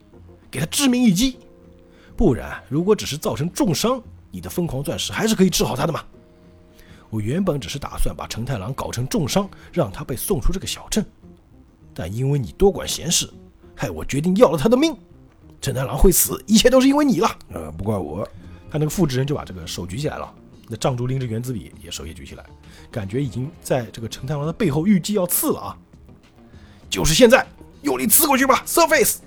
给他致命一击。不然，如果只是造成重伤，你的疯狂钻石还是可以治好他的嘛。我原本只是打算把成太郎搞成重伤，让他被送出这个小镇，但因为你多管闲事，害我决定要了他的命。陈太郎会死，一切都是因为你了。呃，不怪我。他那个复制人就把这个手举起来了，那仗助拎着原子笔也手也举起来，感觉已经在这个陈太郎的背后预计要刺了啊！就是现在，用力刺过去吧，Surface。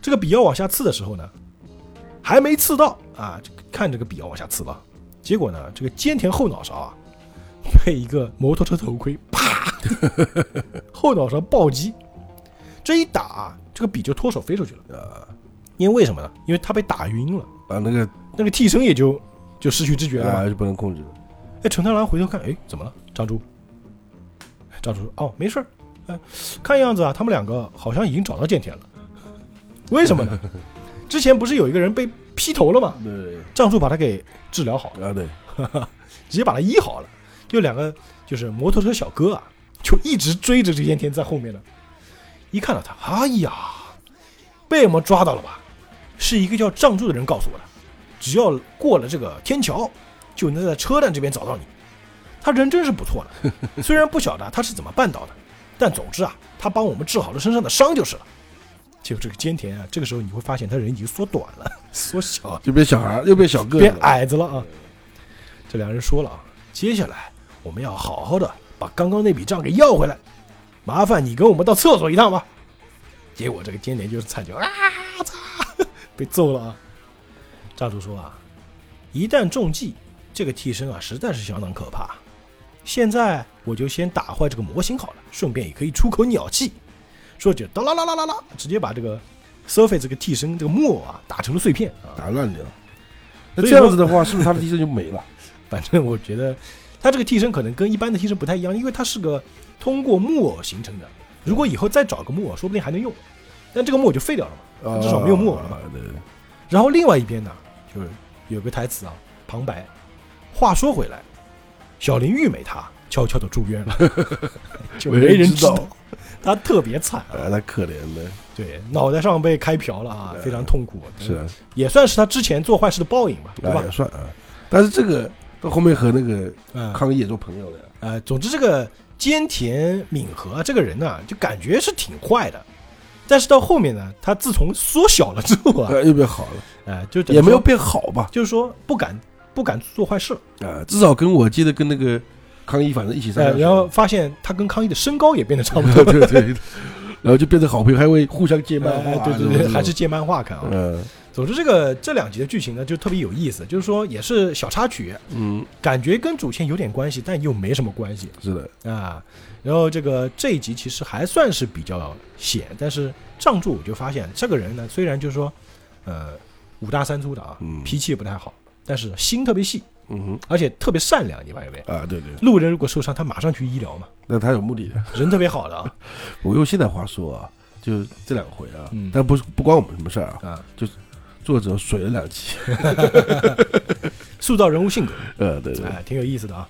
这个笔要往下刺的时候呢，还没刺到啊，看这个笔要往下刺了，结果呢，这个菅田后脑勺啊，被一个摩托车头盔啪，后脑勺暴击，这一打，这个笔就脱手飞出去了。呃，因为为什么呢？因为他被打晕了。啊，那个那个替身也就就失去知觉了就不能控制了。哎，陈太郎回头看，哎，怎么了？张珠。张珠说：“哦，没事儿。哎，看样子啊，他们两个好像已经找到剑田了。为什么呢？之前不是有一个人被劈头了吗？对，仗助把他给治疗好了，啊对，直接把他医好了。就两个就是摩托车小哥啊，就一直追着这菅田在后面的。一看到他，哎呀，被我们抓到了吧？是一个叫仗助的人告诉我的，只要过了这个天桥，就能在车站这边找到你。他人真是不错的，虽然不晓得他是怎么办到的，但总之啊，他帮我们治好了身上的伤就是了。就这个菅田啊，这个时候你会发现他人已经缩短了，缩小了，就变小孩，又变小个子变。矮子了啊。这两人说了啊，接下来我们要好好的把刚刚那笔账给要回来，麻烦你跟我们到厕所一趟吧。结果这个菅田就是惨叫啊，操，被揍了啊。炸主说啊，一旦中计，这个替身啊实在是相当可怕。现在我就先打坏这个模型好了，顺便也可以出口鸟气。说就哒啦啦啦啦啦，直接把这个 Surface 这个替身这个木偶啊打成了碎片啊。打乱掉。那这样子的话，是不是他的替身就没了？反正我觉得它这个替身可能跟一般的替身不太一样，因为它是个通过木偶形成的。如果以后再找个木偶，说不定还能用。但这个木偶就废掉了嘛。啊至少没有木偶了嘛对，然后另外一边呢，就是有个台词啊，旁白。话说回来，小林玉美她悄悄的住院了，就没人知道，她特别惨啊。啊，那可怜的，对，脑袋上被开瓢了啊，非常痛苦。是啊，也算是她之前做坏事的报应吧，对吧啊也？算啊。但是这个到后面和那个嗯，康一也做朋友了呀。呃，总之这个菅田敏和啊这个人呢，就感觉是挺坏的，但是到后面呢，他自从缩小了之后啊，呃，又变好了，呃，就也没有变好吧？就是说不敢不敢做坏事，啊，至少跟我记得跟那个康一反正一起上呃，然后发现他跟康一的身高也变得差不多，对对，然后就变成好朋友，还会互相借漫哎画，对对对，还是借漫画看啊。嗯总之，这个这两集的剧情呢，就特别有意思，就是说也是小插曲，嗯，感觉跟主线有点关系，但又没什么关系是的，啊。然后这个这一集其实还算是比较险，但是仗助我就发现这个人呢，虽然就是说，呃，五大三粗的啊，嗯脾气也不太好，但是心特别细，嗯哼而且特别善良，你发现没？啊，对对，路人如果受伤，他马上去医疗嘛，那他有目的的。人特别好的啊 我用现代话说啊，就这两回啊嗯，但不是不关我们什么事儿啊，啊，作者水了两期，塑造人物性格，呃，对对，哎，挺有意思的啊。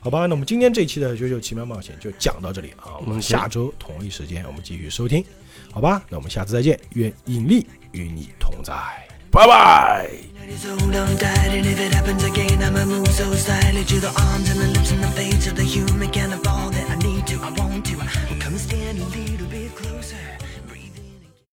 好吧，那我们今天这一期的《九九奇妙冒险》就讲到这里啊，我们嗯下周同一时间我们继续收听，好吧？那我们下次再见，愿引力与你同在。拜拜。